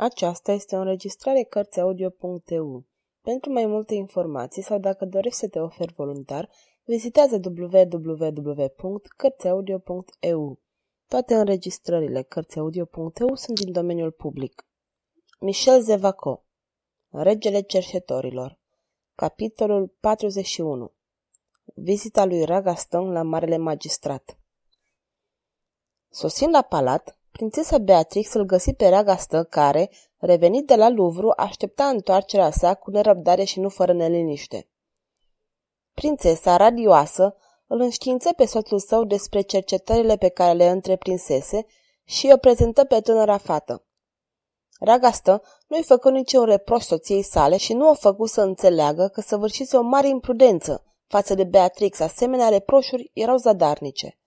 Aceasta este o înregistrare Cărțiaudio.eu. Pentru mai multe informații sau dacă dorești să te oferi voluntar, vizitează www.cărțiaudio.eu. Toate înregistrările Cărțiaudio.eu sunt din domeniul public. Michel Zevaco Regele cerșetorilor Capitolul 41 Vizita lui Ragaston la Marele Magistrat Sosind la palat, Prințesa Beatrix îl găsi pe Ragastă care, revenit de la Louvre, aștepta întoarcerea sa cu nerăbdare și nu fără neliniște. Prințesa, radioasă, îl înștiință pe soțul său despre cercetările pe care le întreprinsese și o prezentă pe tânăra fată. Ragastă nu-i făcu niciun reproș soției sale și nu o făcu să înțeleagă că săvârșise o mare imprudență față de Beatrix, asemenea reproșuri erau zadarnice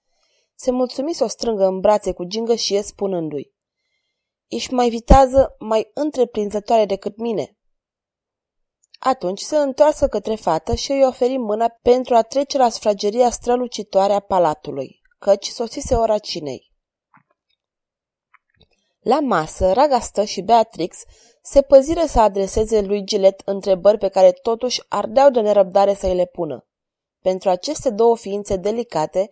se mulțumi să o strângă în brațe cu gingășie spunându-i Ești mai vitează, mai întreprinzătoare decât mine. Atunci se întoarse către fată și îi oferi mâna pentru a trece la sfrageria strălucitoare a palatului, căci sosise ora cinei. La masă, Ragastă și Beatrix se păziră să adreseze lui Gilet întrebări pe care totuși ardeau de nerăbdare să îi le pună. Pentru aceste două ființe delicate,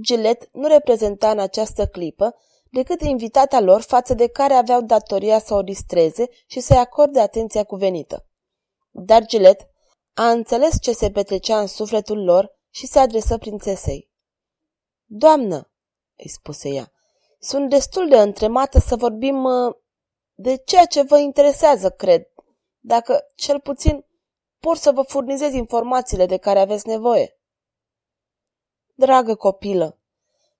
Gillette nu reprezenta în această clipă decât invitata lor față de care aveau datoria să o distreze și să-i acorde atenția cuvenită. Dar Gillette a înțeles ce se petrecea în sufletul lor și se adresă prințesei. Doamnă, îi spuse ea, sunt destul de întremată să vorbim uh, de ceea ce vă interesează, cred, dacă, cel puțin, pot să vă furnizez informațiile de care aveți nevoie. Dragă copilă,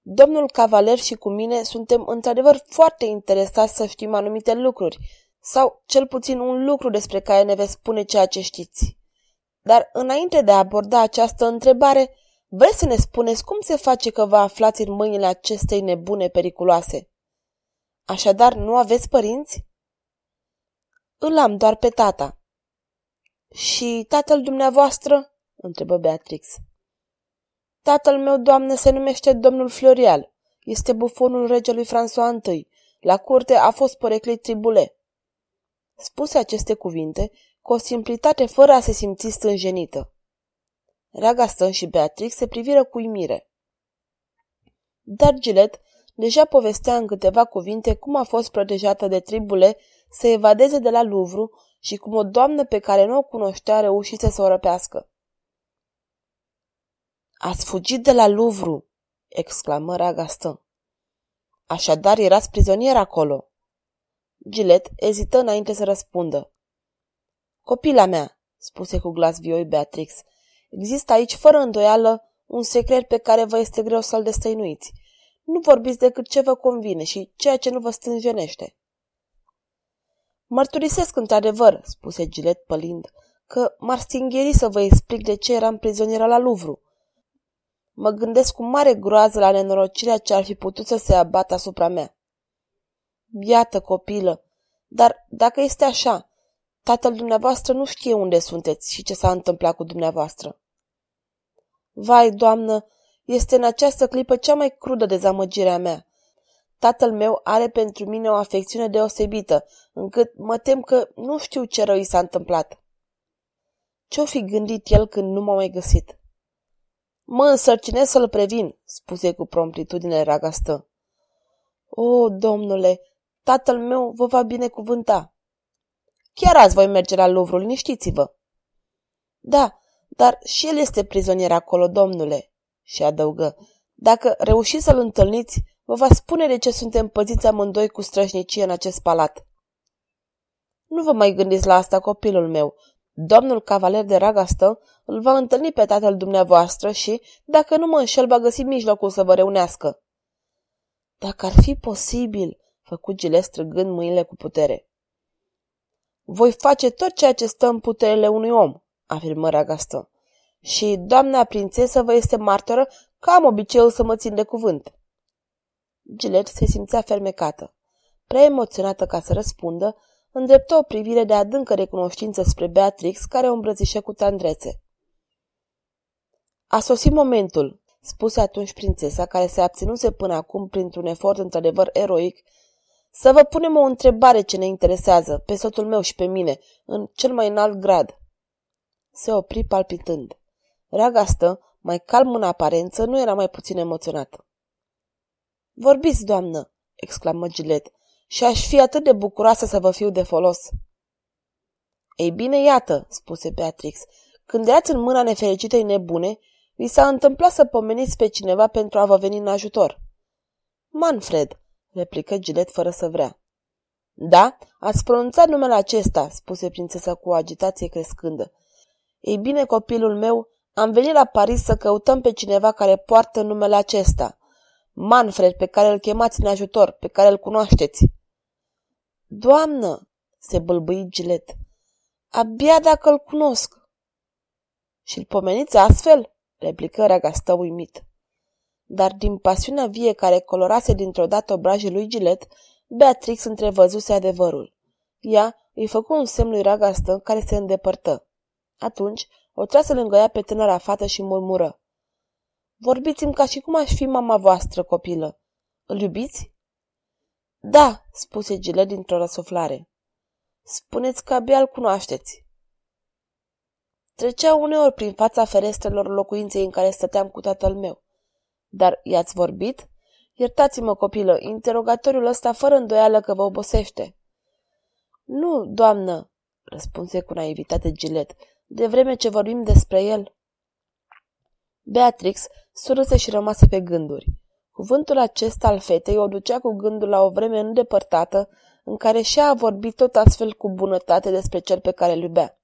domnul cavaler și cu mine suntem într-adevăr foarte interesați să știm anumite lucruri, sau cel puțin un lucru despre care ne veți spune ceea ce știți. Dar înainte de a aborda această întrebare, vreți să ne spuneți cum se face că vă aflați în mâinile acestei nebune periculoase? Așadar, nu aveți părinți? Îl am doar pe tata. Și tatăl dumneavoastră? întrebă Beatrix. Tatăl meu, doamnă, se numește domnul Florial. Este bufonul regelui François I. La curte a fost poreclit tribule. Spuse aceste cuvinte cu o simplitate fără a se simți stânjenită. Ragaston și Beatrix se priviră cu uimire. Dar Gilet deja povestea în câteva cuvinte cum a fost protejată de tribule să evadeze de la Louvre și cum o doamnă pe care nu o cunoștea reușise să o răpească. Ați fugit de la Louvre!" exclamă Ragastă. Așadar erați prizonier acolo. Gilet ezită înainte să răspundă. Copila mea, spuse cu glas vioi Beatrix, există aici fără îndoială un secret pe care vă este greu să-l destăinuiți. Nu vorbiți decât ce vă convine și ceea ce nu vă stânjenește. Mărturisesc într-adevăr, spuse Gilet pălind, că m-ar stingheri să vă explic de ce eram prizonieră la Louvre. Mă gândesc cu mare groază la nenorocirea ce ar fi putut să se abată asupra mea. Iată, copilă, dar dacă este așa, tatăl dumneavoastră nu știe unde sunteți și ce s-a întâmplat cu dumneavoastră. Vai, doamnă, este în această clipă cea mai crudă dezamăgire a mea. Tatăl meu are pentru mine o afecțiune deosebită, încât mă tem că nu știu ce rău i s-a întâmplat. Ce-o fi gândit el când nu m-a mai găsit? Mă însărcinez să-l previn, spuse cu promptitudine ragastă. O, domnule, tatăl meu vă va binecuvânta. Chiar azi voi merge la Louvre, liniștiți-vă. Da, dar și el este prizonier acolo, domnule, și adăugă. Dacă reușiți să-l întâlniți, vă va spune de ce suntem păziți amândoi cu strășnicie în acest palat. Nu vă mai gândiți la asta, copilul meu. Domnul cavaler de Ragastă îl va întâlni pe tatăl dumneavoastră și, dacă nu mă înșel, va găsi mijlocul să vă reunească. Dacă ar fi posibil, făcut Giles străgând mâinile cu putere. Voi face tot ceea ce stă în puterele unui om, afirmă Ragastă. Și doamna prințesă vă este martoră că am obiceiul să mă țin de cuvânt. Gilet se simțea fermecată. Prea emoționată ca să răspundă, îndreptă o privire de adâncă recunoștință spre Beatrix, care o îmbrățișă cu tandrețe. A sosit momentul, spuse atunci prințesa, care se abținuse până acum printr-un efort într-adevăr eroic, Să vă punem o întrebare ce ne interesează, pe soțul meu și pe mine, în cel mai înalt grad. Se opri palpitând. Ragastă, mai calm în aparență, nu era mai puțin emoționată. Vorbiți, doamnă, exclamă Gilet, și aș fi atât de bucuroasă să vă fiu de folos. Ei bine, iată, spuse Beatrix, când erați în mâna nefericitei nebune, vi s-a întâmplat să pomeniți pe cineva pentru a vă veni în ajutor. Manfred, replică Gilet fără să vrea. Da, ați pronunțat numele acesta, spuse prințesa cu o agitație crescândă. Ei bine, copilul meu, am venit la Paris să căutăm pe cineva care poartă numele acesta. Manfred, pe care îl chemați în ajutor, pe care îl cunoașteți. Doamnă, se bâlbâi Gilet, abia dacă îl cunosc. Și-l pomeniți astfel? replică Ragastă uimit. Dar din pasiunea vie care colorase dintr-o dată obrajii lui Gilet, Beatrix întrevăzuse adevărul. Ea îi făcu un semn lui Ragastă care se îndepărtă. Atunci o trase lângă ea pe tânăra fată și murmură. Vorbiți-mi ca și cum aș fi mama voastră, copilă. Îl iubiți? Da, spuse Gilet dintr-o răsuflare. Spuneți că abia îl cunoașteți. Trecea uneori prin fața ferestrelor locuinței în care stăteam cu tatăl meu. Dar i-ați vorbit? Iertați-mă, copilă, interogatoriul ăsta fără îndoială că vă obosește. Nu, doamnă, răspunse cu naivitate Gilet, de vreme ce vorbim despre el. Beatrix surâse și rămase pe gânduri. Cuvântul acesta al fetei o ducea cu gândul la o vreme îndepărtată în care și-a a vorbit tot astfel cu bunătate despre cel pe care îl iubea.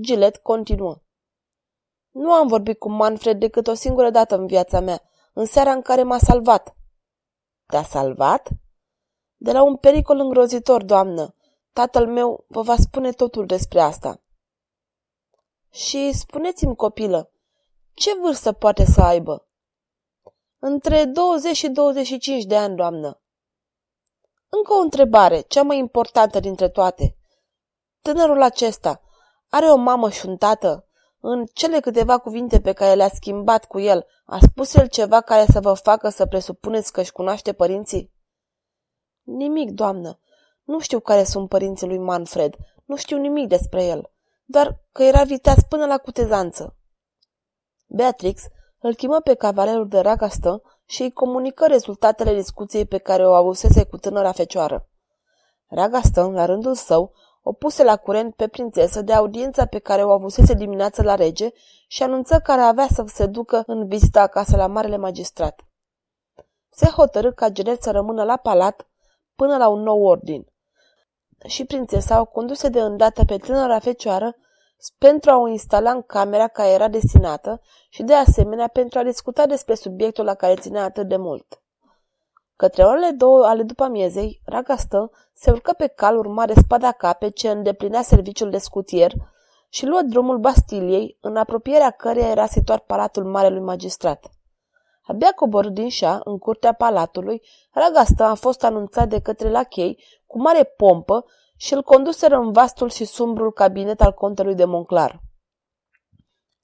Gilet continuă. Nu am vorbit cu Manfred decât o singură dată în viața mea, în seara în care m-a salvat. Te-a salvat? De la un pericol îngrozitor, doamnă. Tatăl meu vă va spune totul despre asta. Și spuneți-mi, copilă, ce vârstă poate să aibă? Între 20 și 25 de ani, doamnă. Încă o întrebare, cea mai importantă dintre toate. Tânărul acesta are o mamă și un tată? În cele câteva cuvinte pe care le-a schimbat cu el, a spus el ceva care să vă facă să presupuneți că își cunoaște părinții? Nimic, doamnă. Nu știu care sunt părinții lui Manfred. Nu știu nimic despre el. Doar că era viteaz până la cutezanță. Beatrix îl chemă pe cavalerul de Ragastă și îi comunică rezultatele discuției pe care o avusese cu tânăra fecioară. Ragastă, la rândul său, o puse la curent pe prințesă de audiența pe care o avusese dimineață la rege și anunță că avea să se ducă în vizită acasă la marele magistrat. Se hotărâ ca Genet să rămână la palat până la un nou ordin. Și prințesa o conduse de îndată pe tânăra fecioară pentru a o instala în camera care era destinată și de asemenea pentru a discuta despre subiectul la care ținea atât de mult. Către orele două ale după amiezei, Ragastă se urcă pe cal urmare spada cape ce îndeplinea serviciul de scutier și luă drumul Bastiliei, în apropierea căreia era situat palatul marelui magistrat. Abia coborât din șa, în curtea palatului, Ragastă a fost anunțat de către lachei cu mare pompă și îl conduseră în vastul și sumbrul cabinet al contelui de Monclar.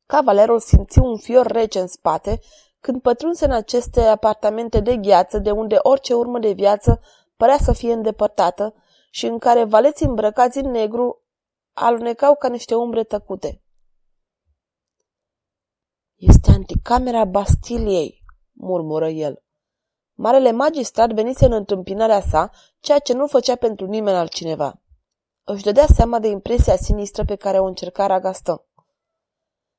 Cavalerul simți un fior rece în spate când pătrunse în aceste apartamente de gheață, de unde orice urmă de viață părea să fie îndepărtată și în care valeții îmbrăcați în negru alunecau ca niște umbre tăcute. Este anticamera Bastiliei, murmură el. Marele magistrat venise în întâmpinarea sa, ceea ce nu făcea pentru nimeni altcineva. Își dădea seama de impresia sinistră pe care o încerca Ragastă.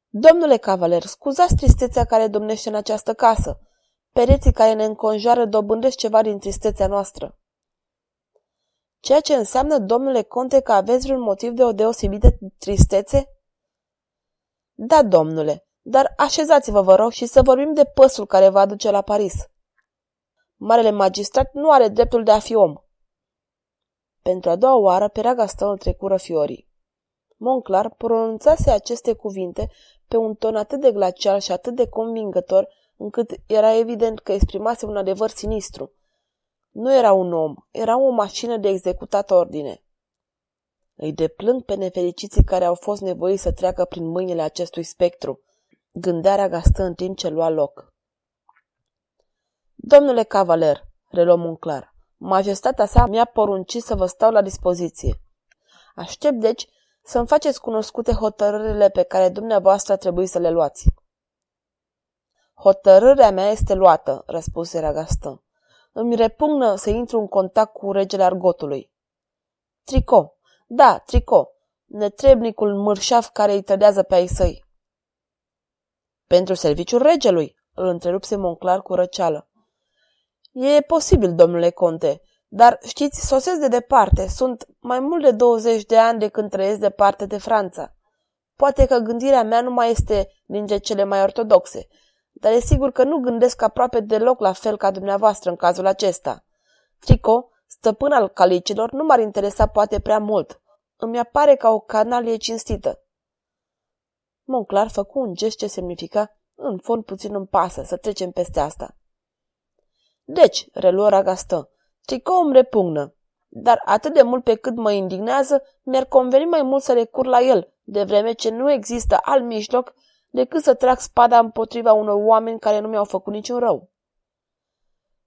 Domnule cavaler, scuzați tristețea care domnește în această casă. Pereții care ne înconjoară dobândesc ceva din tristețea noastră. Ceea ce înseamnă, domnule conte, că aveți vreun motiv de o deosebită tristețe? Da, domnule, dar așezați-vă, vă rog, și să vorbim de păsul care vă aduce la Paris. Marele magistrat nu are dreptul de a fi om. Pentru a doua oară, pe raga stă îl trecură fiorii. Monclar pronunțase aceste cuvinte pe un ton atât de glacial și atât de convingător, încât era evident că exprimase un adevăr sinistru. Nu era un om, era o mașină de executat ordine. Îi deplâng pe nefericiții care au fost nevoiți să treacă prin mâinile acestui spectru. Gândarea gastă în timp ce lua loc. Domnule cavaler, reluăm un clar, Majestatea sa mi-a poruncit să vă stau la dispoziție. Aștept, deci, să-mi faceți cunoscute hotărârile pe care dumneavoastră trebuie să le luați. Hotărârea mea este luată, răspunse Ragastă. Îmi repugnă să intru în contact cu regele argotului. Trico. Da, Trico. Netrebnicul mârșaf care îi trădează pe ai săi. Pentru serviciul regelui, îl întrerupse Monclar cu răceală. E posibil, domnule conte, dar știți, sosesc de departe. Sunt mai mult de 20 de ani de când trăiesc departe de Franța. Poate că gândirea mea nu mai este dintre cele mai ortodoxe, dar e sigur că nu gândesc aproape deloc la fel ca dumneavoastră în cazul acesta. Trico, stăpân al calicilor, nu m-ar interesa poate prea mult. Îmi apare ca o canalie cinstită. Monclar făcu un gest ce semnifica, în fond puțin îmi pasă, să trecem peste asta. Deci, reluă Ragastă, tricou îmi repugnă, dar atât de mult pe cât mă indignează, mi-ar conveni mai mult să recur la el, de vreme ce nu există alt mijloc decât să trag spada împotriva unor oameni care nu mi-au făcut niciun rău.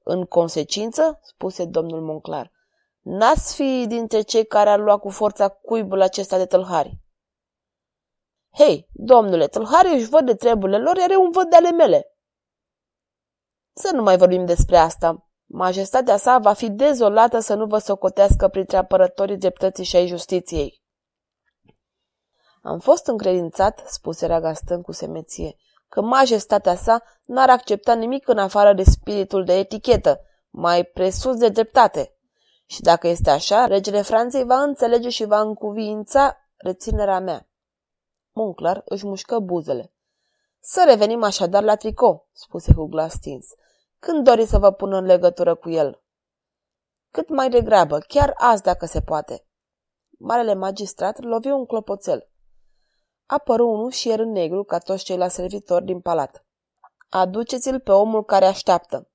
În consecință, spuse domnul Monclar, n-ați fi dintre cei care ar lua cu forța cuibul acesta de tâlhari. Hei, domnule, tâlharii își văd de treburile lor, iar eu îmi văd de ale mele. Să nu mai vorbim despre asta. Majestatea sa va fi dezolată să nu vă socotească printre apărătorii dreptății și ai justiției. Am fost încredințat, spuse Ragastan cu semeție, că majestatea sa n-ar accepta nimic în afară de spiritul de etichetă, mai presus de dreptate. Și dacă este așa, regele Franței va înțelege și va încuviința reținerea mea. Monclar își mușcă buzele. Să revenim așadar la tricou, spuse cu glas stins. Când doriți să vă pun în legătură cu el? Cât mai degrabă, chiar azi dacă se poate. Marele magistrat lovi un clopoțel. Apăru unul și era negru ca toți ceilalți servitori din palat. Aduceți-l pe omul care așteaptă.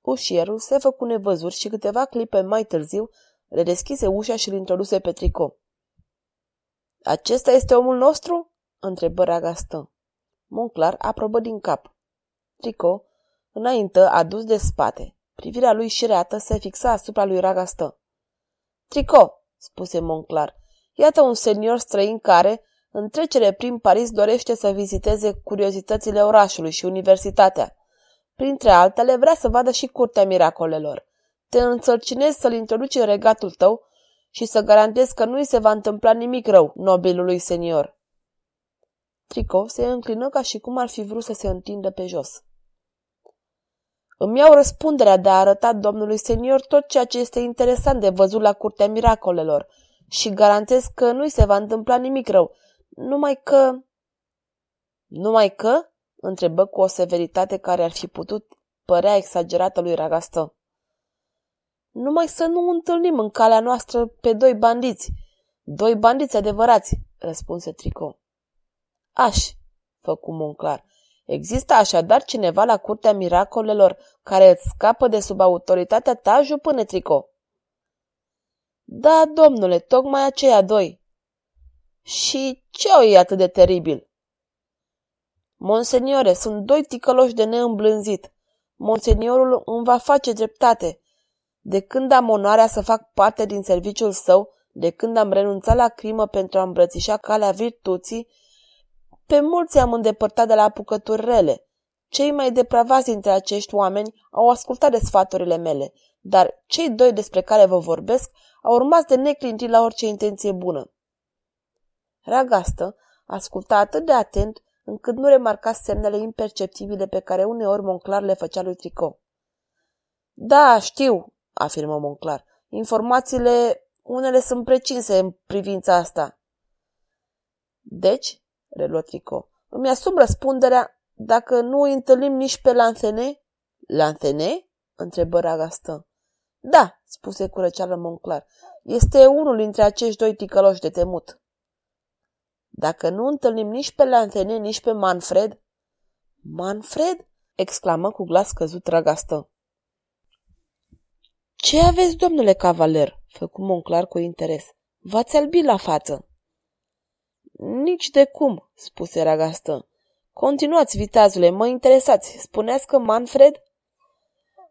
Ușierul se făcu nevăzut și câteva clipe mai târziu redeschise ușa și îl introduse pe tricou. Acesta este omul nostru?" întrebă Ragastă. Monclar aprobă din cap. Trico, înaintă, adus de spate. Privirea lui șireată se fixa asupra lui Ragastă. Trico, spuse Monclar, iată un senior străin care, în trecere prin Paris, dorește să viziteze curiozitățile orașului și universitatea. Printre altele, vrea să vadă și curtea miracolelor. Te însărcinezi să-l introduci în regatul tău și să garantez că nu i se va întâmpla nimic rău nobilului senior. Trișcov se înclină ca și cum ar fi vrut să se întindă pe jos. Îmi iau răspunderea de a arăta domnului senior tot ceea ce este interesant de văzut la curtea miracolelor și garantez că nu i se va întâmpla nimic rău, numai că... Numai că? întrebă cu o severitate care ar fi putut părea exagerată lui Ragastă. Numai să nu întâlnim în calea noastră pe doi bandiți. Doi bandiți adevărați, răspunse Trico. Aș, făcu Monclar. Există așadar cineva la curtea miracolelor care îți scapă de sub autoritatea ta, jupâne Trico? Da, domnule, tocmai aceia doi. Și ce o e atât de teribil? Monseniore, sunt doi ticăloși de neîmblânzit. Monseniorul îmi va face dreptate. De când am onoarea să fac parte din serviciul său, de când am renunțat la crimă pentru a îmbrățișa calea virtuții, pe mulți am îndepărtat de la apucături rele. Cei mai depravați dintre acești oameni au ascultat de sfaturile mele, dar cei doi despre care vă vorbesc au urmat de neclintit la orice intenție bună. Ragastă asculta atât de atent încât nu remarca semnele imperceptibile pe care uneori Monclar le făcea lui Tricot. Da, știu, afirmă Monclar. Informațiile, unele sunt precinse în privința asta. Deci, reluă Trico, îmi asum răspunderea dacă nu îi întâlnim nici pe Lanthene? Lanthene? întrebă Ragastă. Da, spuse cu răceală Monclar. Este unul dintre acești doi ticăloși de temut. Dacă nu întâlnim nici pe Lanthene, nici pe Manfred... Manfred? exclamă cu glas căzut Ragastă. Ce aveți, domnule cavaler?" făcu Monclar cu interes. V-ați albit la față." Nici de cum," spuse Ragastă. Continuați, viteazule, mă interesați. Spuneați că Manfred?"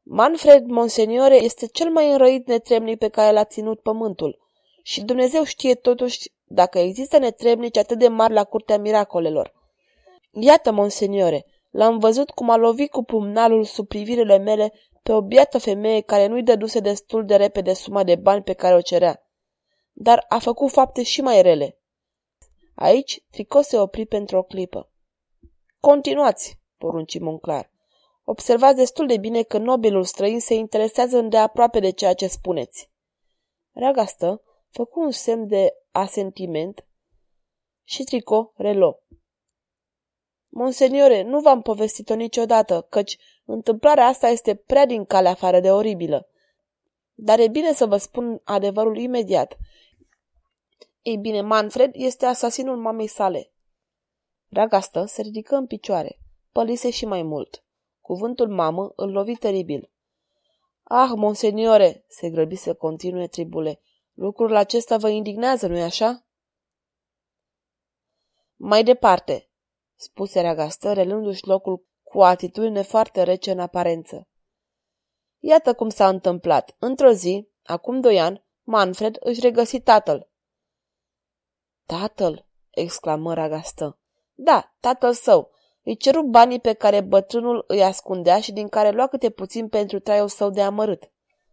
Manfred, monseniore, este cel mai înrăit netremnic pe care l-a ținut pământul. Și Dumnezeu știe totuși dacă există netrebnici atât de mari la curtea miracolelor. Iată, monseniore, l-am văzut cum a lovit cu pumnalul sub privirile mele pe o biată femeie care nu-i dăduse destul de repede suma de bani pe care o cerea. Dar a făcut fapte și mai rele. Aici, Trico se opri pentru o clipă. Continuați, porunci Monclar. Observați destul de bine că nobilul străin se interesează îndeaproape de ceea ce spuneți. Reagastă făcu un semn de asentiment și Trico relo. Monseniore, nu v-am povestit-o niciodată, căci întâmplarea asta este prea din calea afară de oribilă. Dar e bine să vă spun adevărul imediat. Ei bine, Manfred este asasinul mamei sale. Ragastă se ridică în picioare, pălise și mai mult. Cuvântul mamă îl lovi teribil. Ah, monseniore, se grăbi să continue tribule, lucrul acesta vă indignează, nu-i așa? Mai departe, spuse Ragastă, relându-și locul cu o atitudine foarte rece în aparență. Iată cum s-a întâmplat. Într-o zi, acum doi ani, Manfred își regăsi tatăl. Tatăl? exclamă Ragastă. Da, tatăl său. Îi ceru banii pe care bătrânul îi ascundea și din care lua câte puțin pentru traiul său de amărât.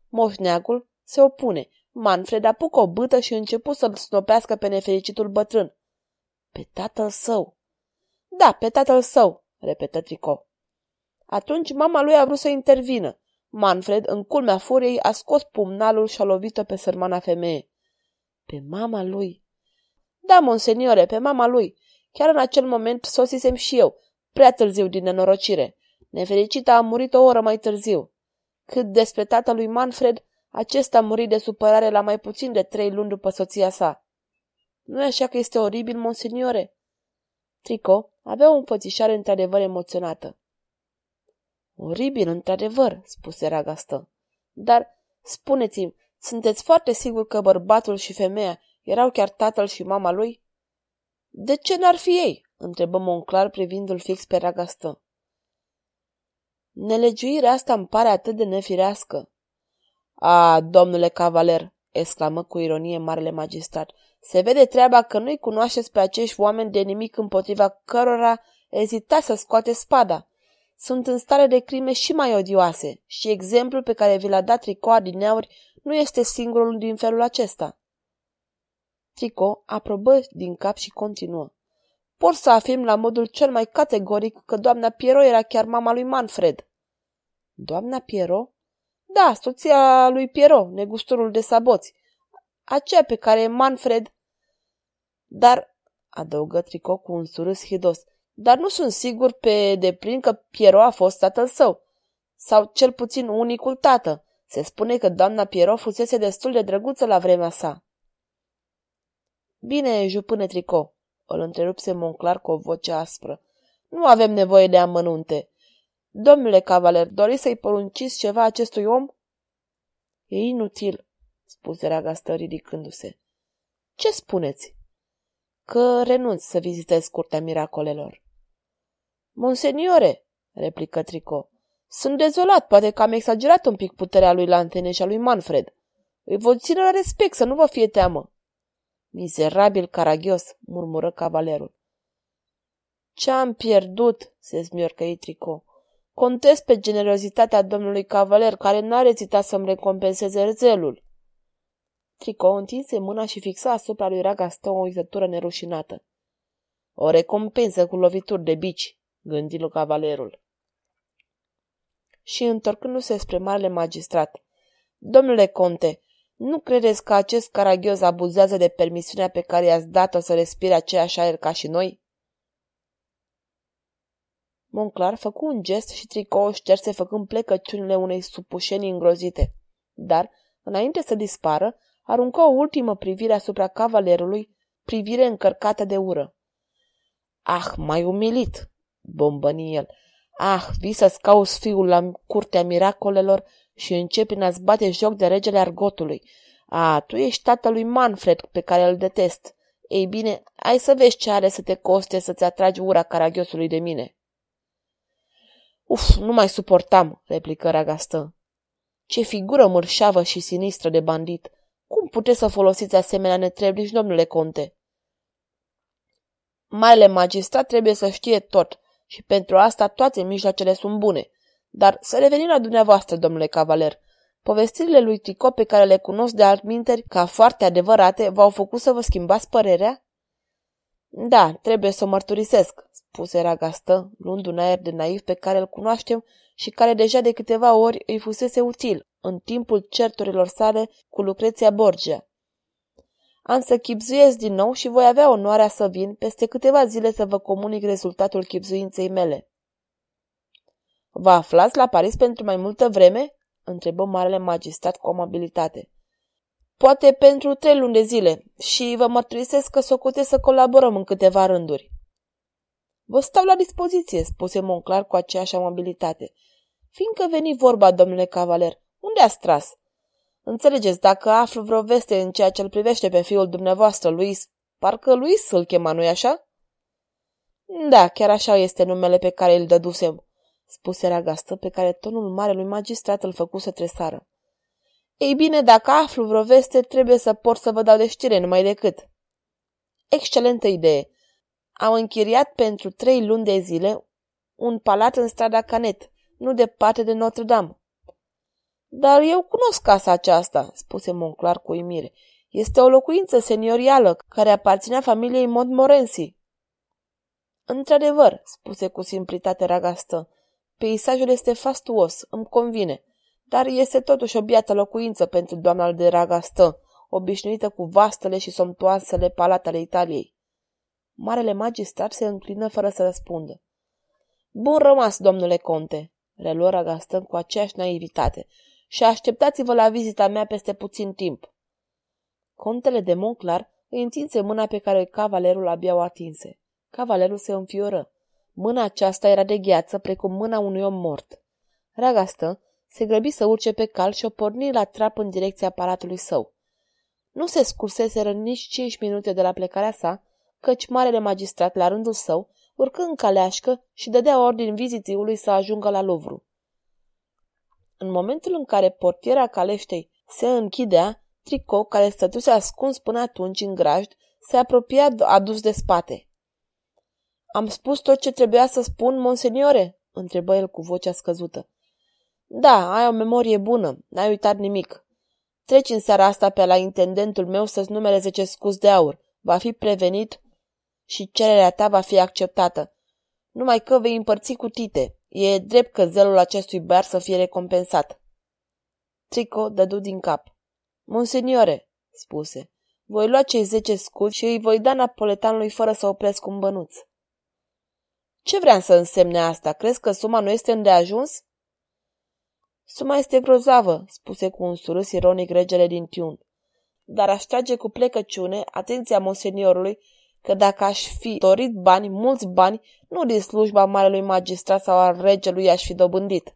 Moșneagul se opune. Manfred apucă o bâtă și începu să-l snopească pe nefericitul bătrân. Pe tatăl său. Da, pe tatăl său, repetă Trico. Atunci mama lui a vrut să intervină. Manfred, în culmea furiei, a scos pumnalul și a lovit-o pe sărmana femeie. Pe mama lui? Da, monseniore, pe mama lui. Chiar în acel moment sosisem și eu, prea târziu din nenorocire. Nefericita a murit o oră mai târziu. Cât despre tatălui Manfred, acesta a murit de supărare la mai puțin de trei luni după soția sa. Nu e așa că este oribil, monseniore? Trico avea o înfățișare într-adevăr emoționată. Oribil, într-adevăr, spuse Ragastă. Dar, spuneți-mi, sunteți foarte sigur că bărbatul și femeia erau chiar tatăl și mama lui? De ce n-ar fi ei? întrebă Monclar privindu-l fix pe Ragastă. Nelegiuirea asta îmi pare atât de nefirească. A, domnule cavaler, exclamă cu ironie marele magistrat, se vede treaba că nu-i cunoașteți pe acești oameni de nimic împotriva cărora ezitați să scoate spada. Sunt în stare de crime și mai odioase și exemplul pe care vi l-a dat Trico Neauri nu este singurul din felul acesta. Trico aprobă din cap și continuă. Pot să afirm la modul cel mai categoric că doamna Piero era chiar mama lui Manfred. Doamna Piero? Da, soția lui Piero, negustorul de saboți. Aceea pe care Manfred... Dar, adăugă Trico cu un surâs hidos, dar nu sunt sigur pe deplin că Piero a fost tatăl său. Sau cel puțin unicul tată. Se spune că doamna Piero fusese destul de drăguță la vremea sa. Bine, jupâne Trico, îl întrerupse Monclar cu o voce aspră. Nu avem nevoie de amănunte. Domnule cavaler, doriți să-i porunciți ceva acestui om? E inutil, spuse Ragastă ridicându-se. Ce spuneți? Că renunț să vizitez curtea miracolelor. Monseniore, replică Trico, sunt dezolat, poate că am exagerat un pic puterea lui Lantene și a lui Manfred. Îi voi ține la respect, să nu vă fie teamă. Mizerabil caragios, murmură cavalerul. Ce-am pierdut, se zmiorcăi Trico. Contest pe generozitatea domnului cavaler, care n-a rezitat să-mi recompenseze zelul. Trico întinse mâna și fixa asupra lui Ragastă o uitătură nerușinată. O recompensă cu lovituri de bici, gândi lui cavalerul. Și întorcându-se spre marele magistrat. Domnule conte, nu credeți că acest caragios abuzează de permisiunea pe care i-ați dat-o să respire aceeași aer ca și noi? Monclar făcu un gest și tricou șterse făcând plecăciunile unei supușenii îngrozite. Dar, înainte să dispară, aruncă o ultimă privire asupra cavalerului, privire încărcată de ură. Ah, mai umilit, bombăni el. Ah, vii să-ți cauți fiul la curtea miracolelor și începi prin a-ți bate joc de regele argotului. A, tu ești tatălui Manfred, pe care îl detest. Ei bine, ai să vezi ce are să te coste să-ți atragi ura caragiosului de mine. Uf, nu mai suportam, replică Ragastă. Ce figură mărșavă și sinistră de bandit! Cum puteți să folosiți asemenea netreblici, domnule conte? Maile magistrat trebuie să știe tot și pentru asta toate mijloacele sunt bune. Dar să revenim la dumneavoastră, domnule cavaler. Povestirile lui Tico pe care le cunosc de altminteri ca foarte adevărate v-au făcut să vă schimbați părerea? Da, trebuie să o mărturisesc, spuse Ragastă, luând un aer de naiv pe care îl cunoaștem și care deja de câteva ori îi fusese util în timpul certurilor sale cu Lucreția Borgia. Am să chipzuiesc din nou și voi avea onoarea să vin peste câteva zile să vă comunic rezultatul chipzuinței mele. Vă aflați la Paris pentru mai multă vreme? întrebă marele magistrat cu amabilitate. Poate pentru trei luni de zile și vă mărturisesc că socotesc să colaborăm în câteva rânduri. Vă stau la dispoziție, spuse Monclar cu aceeași amabilitate. Fiindcă veni vorba, domnule cavaler, unde ați tras? Înțelegeți, dacă aflu vreo veste în ceea ce îl privește pe fiul dumneavoastră, Luis, parcă Luis îl chema, nu-i așa? Da, chiar așa este numele pe care îl dădusem, spuse Ragastă, pe care tonul marelui magistrat îl făcuse tresară. Ei bine, dacă aflu vreo veste, trebuie să pot să vă dau de știre numai decât. Excelentă idee! Am închiriat pentru trei luni de zile un palat în strada Canet, nu departe de Notre-Dame. Dar eu cunosc casa aceasta, spuse Monclar cu uimire. Este o locuință seniorială care aparținea familiei Montmorency. Într-adevăr, spuse cu simplitate ragastă, peisajul este fastuos, îmi convine, dar este totuși o biată locuință pentru doamna de ragastă, obișnuită cu vastele și somptoasele palatele Italiei. Marele magistrat se înclină fără să răspundă. Bun rămas, domnule conte, reluă Ragastă cu aceeași naivitate, și așteptați-vă la vizita mea peste puțin timp. Contele de Monclar îi întinse mâna pe care cavalerul abia o atinse. Cavalerul se înfioră. Mâna aceasta era de gheață, precum mâna unui om mort. Ragastă se grăbi să urce pe cal și o porni la trap în direcția palatului său. Nu se scurseseră nici cinci minute de la plecarea sa, căci marele magistrat, la rândul său, urcă în caleașcă și dădea ordin vizitiului să ajungă la Louvre. În momentul în care portiera caleștei se închidea, Tricot, care stătuse ascuns până atunci în grajd, se apropia adus de spate. Am spus tot ce trebuia să spun, monseniore?" întrebă el cu vocea scăzută. Da, ai o memorie bună, n-ai uitat nimic. Treci în seara asta pe la intendentul meu să-ți numere zece scuz de aur. Va fi prevenit și cererea ta va fi acceptată. Numai că vei împărți cu tite. E drept că zelul acestui băiat să fie recompensat. Trico dădu din cap. Monseniore, spuse, voi lua cei zece scuzi și îi voi da napoletanului fără să opresc un bănuț. Ce vrea să însemne asta? Crezi că suma nu este îndeajuns? Suma este grozavă, spuse cu un surâs ironic regele din Tiun. Dar aș trage cu plecăciune atenția monseniorului că dacă aș fi dorit bani, mulți bani, nu din slujba marelui magistrat sau al regelui aș fi dobândit.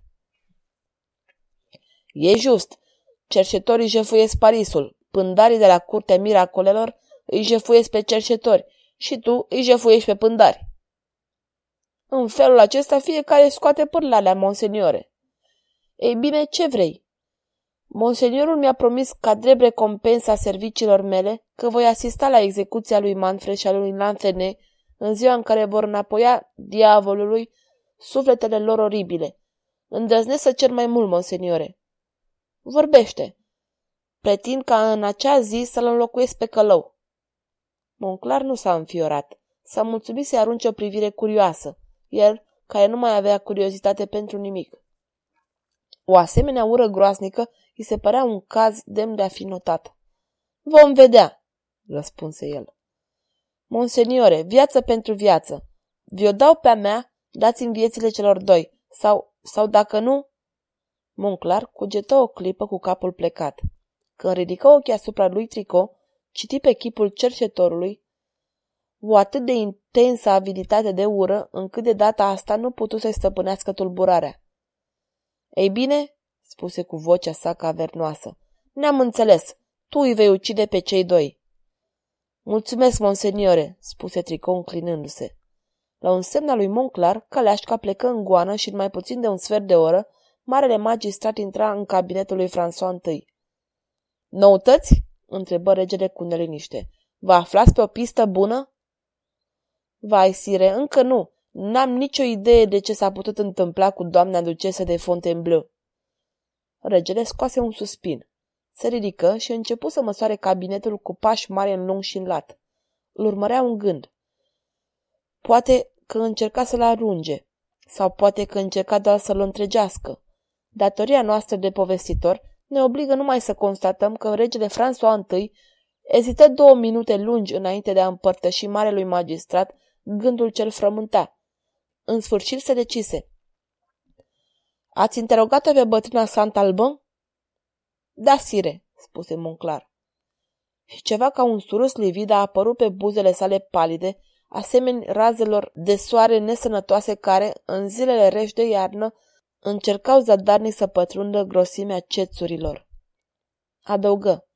E just. Cercetorii jefuiesc Parisul. Pândarii de la curtea miracolelor îi jefuiesc pe cercetori și tu îi jefuiești pe pândari. În felul acesta fiecare scoate pârla alea, monseniore. Ei bine, ce vrei? Monseniorul mi-a promis ca drept recompensa serviciilor mele că voi asista la execuția lui Manfred și a lui Lanthene în ziua în care vor înapoia diavolului sufletele lor oribile. Îndrăznesc să cer mai mult, monseniore. Vorbește. Pretind ca în acea zi să-l înlocuiesc pe călău. Monclar nu s-a înfiorat. S-a mulțumit să-i arunce o privire curioasă. El, care nu mai avea curiozitate pentru nimic. O asemenea ură groasnică îi se părea un caz demn de a fi notat. Vom vedea, răspunse el. Monseniore, viață pentru viață. Vi-o dau pe-a mea, dați-mi viețile celor doi. Sau, sau dacă nu... Monclar cugetă o clipă cu capul plecat. Când ridică ochii asupra lui Trico, citi pe chipul cercetorului o atât de intensă aviditate de ură, încât de data asta nu putu să-i stăpânească tulburarea. Ei bine, spuse cu vocea sa cavernoasă, ne-am înțeles. Tu îi vei ucide pe cei doi. Mulțumesc, monseniore, spuse Tricou înclinându-se. La un semn al lui Monclar, caleașca plecă în goană și în mai puțin de un sfert de oră, marele magistrat intra în cabinetul lui François I. Noutăți? întrebă regele cu neliniște. Vă aflați pe o pistă bună? Vai, sire, încă nu. N-am nicio idee de ce s-a putut întâmpla cu doamna ducesă de Fontainebleau. Regele scoase un suspin. Se ridică și începu să măsoare cabinetul cu pași mari în lung și în lat. Îl urmărea un gând. Poate că încerca să-l arunge, sau poate că încerca doar să-l întregească. Datoria noastră de povestitor ne obligă numai să constatăm că regele François I ezită două minute lungi înainte de a împărtăși marelui magistrat gândul cel frământa. În sfârșit se decise. Ați interogat-o pe bătrâna Sant Albin? Da, sire, spuse Monclar. Și ceva ca un surus livid a apărut pe buzele sale palide, asemeni razelor de soare nesănătoase care, în zilele reși de iarnă, încercau zadarnic să pătrundă grosimea cețurilor. Adăugă.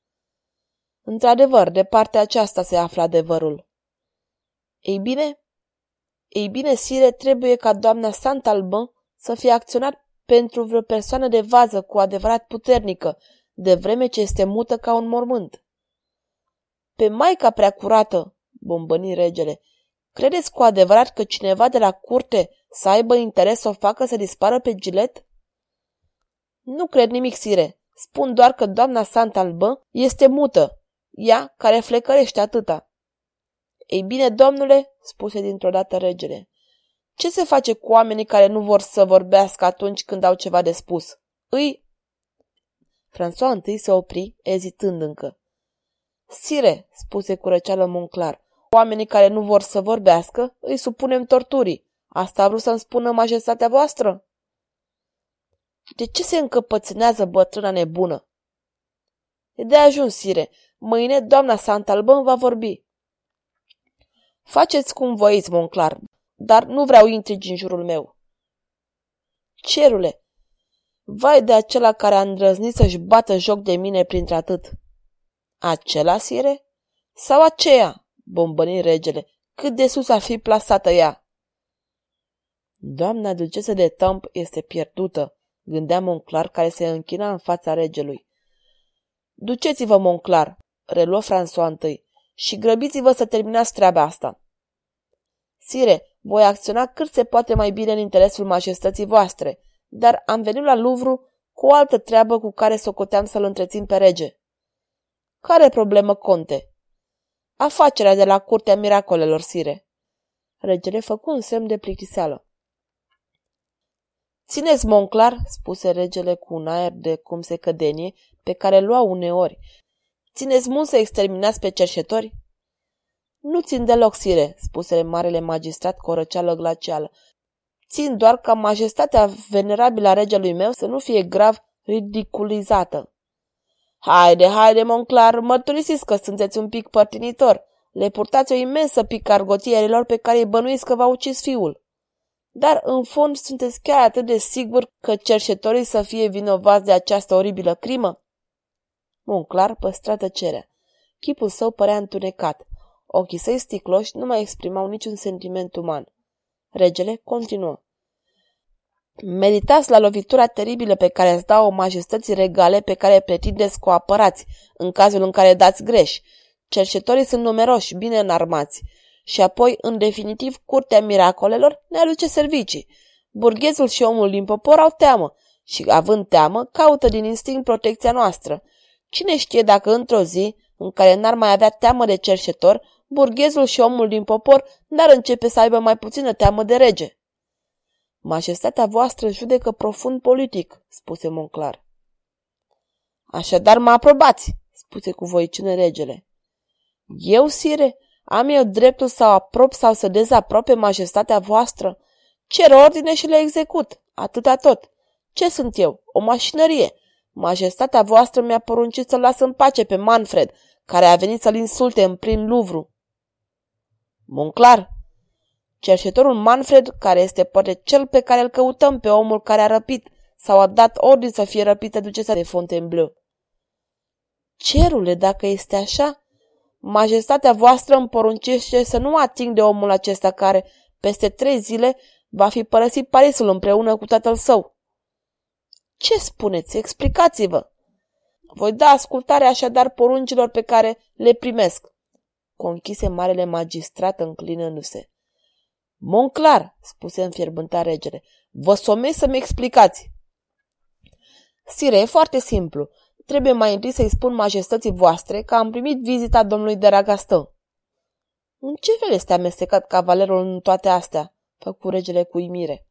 Într-adevăr, de partea aceasta se află adevărul. Ei bine? Ei bine, sire, trebuie ca doamna Santalbân să fie acționat pentru vreo persoană de vază cu adevărat puternică, de vreme ce este mută ca un mormânt. Pe Maica prea curată, bombăni regele, credeți cu adevărat că cineva de la curte să aibă interes să o facă să dispară pe gilet? Nu cred nimic, sire. Spun doar că doamna Santalbă este mută, ea care flecărește atâta. Ei bine, domnule, spuse dintr-o dată regele, ce se face cu oamenii care nu vor să vorbească atunci când au ceva de spus? Îi... François întâi se opri, ezitând încă. Sire, spuse cu răceală Monclar, oamenii care nu vor să vorbească îi supunem torturii. Asta a vrut să-mi spună majestatea voastră? De ce se încăpățânează bătrâna nebună? E de ajuns, sire. Mâine doamna Santalbân va vorbi. Faceți cum voiți, Monclar, dar nu vreau intrigi în jurul meu. Cerule, vai de acela care a îndrăznit să-și bată joc de mine printre atât. Acela, sire? Sau aceea? bombăni regele. Cât de sus ar fi plasată ea? Doamna ducesă de Tamp este pierdută, gândea Monclar care se închina în fața regelui. Duceți-vă, Monclar, reluă François întâi, și grăbiți-vă să terminați treaba asta. Sire, voi acționa cât se poate mai bine în interesul majestății voastre, dar am venit la Louvre cu o altă treabă cu care socoteam să-l întrețin pe rege. Care problemă, conte? Afacerea de la curtea miracolelor, sire. Regele făcu un semn de plictiseală. Țineți, Monclar, spuse regele cu un aer de cum se cădenie, pe care lua uneori. Țineți mult să exterminați pe cerșetori? Nu țin deloc, sire, spuse marele magistrat cu o răceală glacială. Țin doar ca majestatea venerabilă a regelui meu să nu fie grav ridiculizată. Haide, haide, Monclar, mărturisiți că sunteți un pic părtinitor. Le purtați o imensă picargotierilor pe care îi bănuiți că v-a ucis fiul. Dar, în fond, sunteți chiar atât de sigur că cerșetorii să fie vinovați de această oribilă crimă? Monclar păstra tăcerea. Chipul său părea întunecat. Ochii săi sticloși nu mai exprimau niciun sentiment uman. Regele continuă. Meditați la lovitura teribilă pe care îți dau o majestății regale pe care pretindeți cu apărați, în cazul în care dați greș. Cercetorii sunt numeroși, bine înarmați. Și apoi, în definitiv, curtea miracolelor ne aduce servicii. Burghezul și omul din popor au teamă și, având teamă, caută din instinct protecția noastră. Cine știe dacă într-o zi, în care n-ar mai avea teamă de cerșetor, burghezul și omul din popor n-ar începe să aibă mai puțină teamă de rege. Majestatea voastră judecă profund politic, spuse Monclar. Așadar mă aprobați, spuse cu voiciune regele. Eu, sire, am eu dreptul să aprob sau să dezaprobe majestatea voastră? Cer ordine și le execut, atâta tot. Ce sunt eu? O mașinărie. Majestatea voastră mi-a poruncit să-l las în pace pe Manfred, care a venit să-l insulte în prin Luvru. Monclar, cerșetorul Manfred, care este poate cel pe care îl căutăm pe omul care a răpit sau a dat ordin să fie răpită ducesa de Fontainebleau. Cerule, dacă este așa, majestatea voastră îmi poruncește să nu ating de omul acesta care, peste trei zile, va fi părăsit Parisul împreună cu tatăl său. Ce spuneți? Explicați-vă! Voi da ascultare așadar poruncilor pe care le primesc, conchise marele magistrat înclinându-se. Monclar, spuse înfierbântat regele, vă somei să-mi explicați. Sire, e foarte simplu. Trebuie mai întâi să-i spun majestății voastre că am primit vizita domnului de Ragastă. În ce fel este amestecat cavalerul în toate astea? făcu regele cu imire.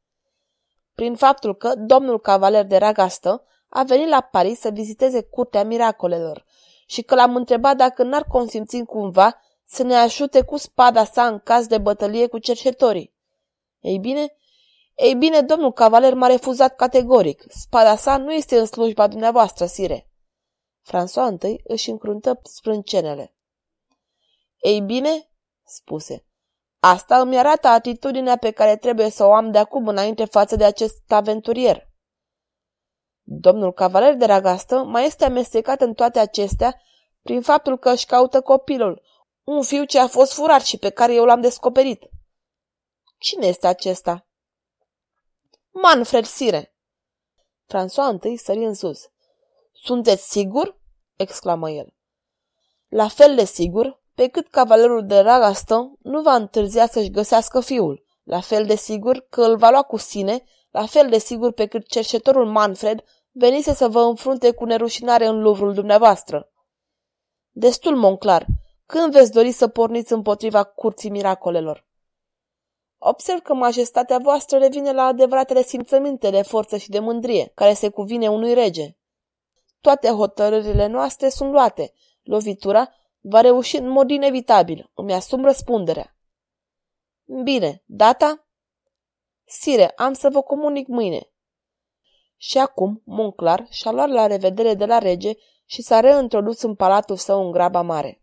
Prin faptul că domnul cavaler de Ragastă a venit la Paris să viziteze curtea miracolelor și că l-am întrebat dacă n-ar consimți cumva să ne ajute cu spada sa în caz de bătălie cu cercetorii. Ei bine, ei bine, domnul cavaler m-a refuzat categoric. Spada sa nu este în slujba dumneavoastră, sire. François I își încruntă sprâncenele. Ei bine, spuse, asta îmi arată atitudinea pe care trebuie să o am de acum înainte față de acest aventurier. Domnul cavaler de ragastă mai este amestecat în toate acestea prin faptul că își caută copilul, un fiu ce a fost furat și pe care eu l-am descoperit. Cine este acesta? Manfred Sire. François întâi sări în sus. Sunteți sigur? exclamă el. La fel de sigur, pe cât cavalerul de Ragaston nu va întârzia să-și găsească fiul. La fel de sigur că îl va lua cu sine, la fel de sigur pe cât cercetorul Manfred venise să vă înfrunte cu nerușinare în luvrul dumneavoastră. Destul, Monclar, când veți dori să porniți împotriva curții miracolelor? Observ că majestatea voastră revine la adevăratele simțăminte de forță și de mândrie, care se cuvine unui rege. Toate hotărârile noastre sunt luate. Lovitura va reuși în mod inevitabil. Îmi asum răspunderea. Bine, data? Sire, am să vă comunic mâine. Și acum, Monclar și-a luat la revedere de la rege și s-a reintrodus în palatul său în graba mare.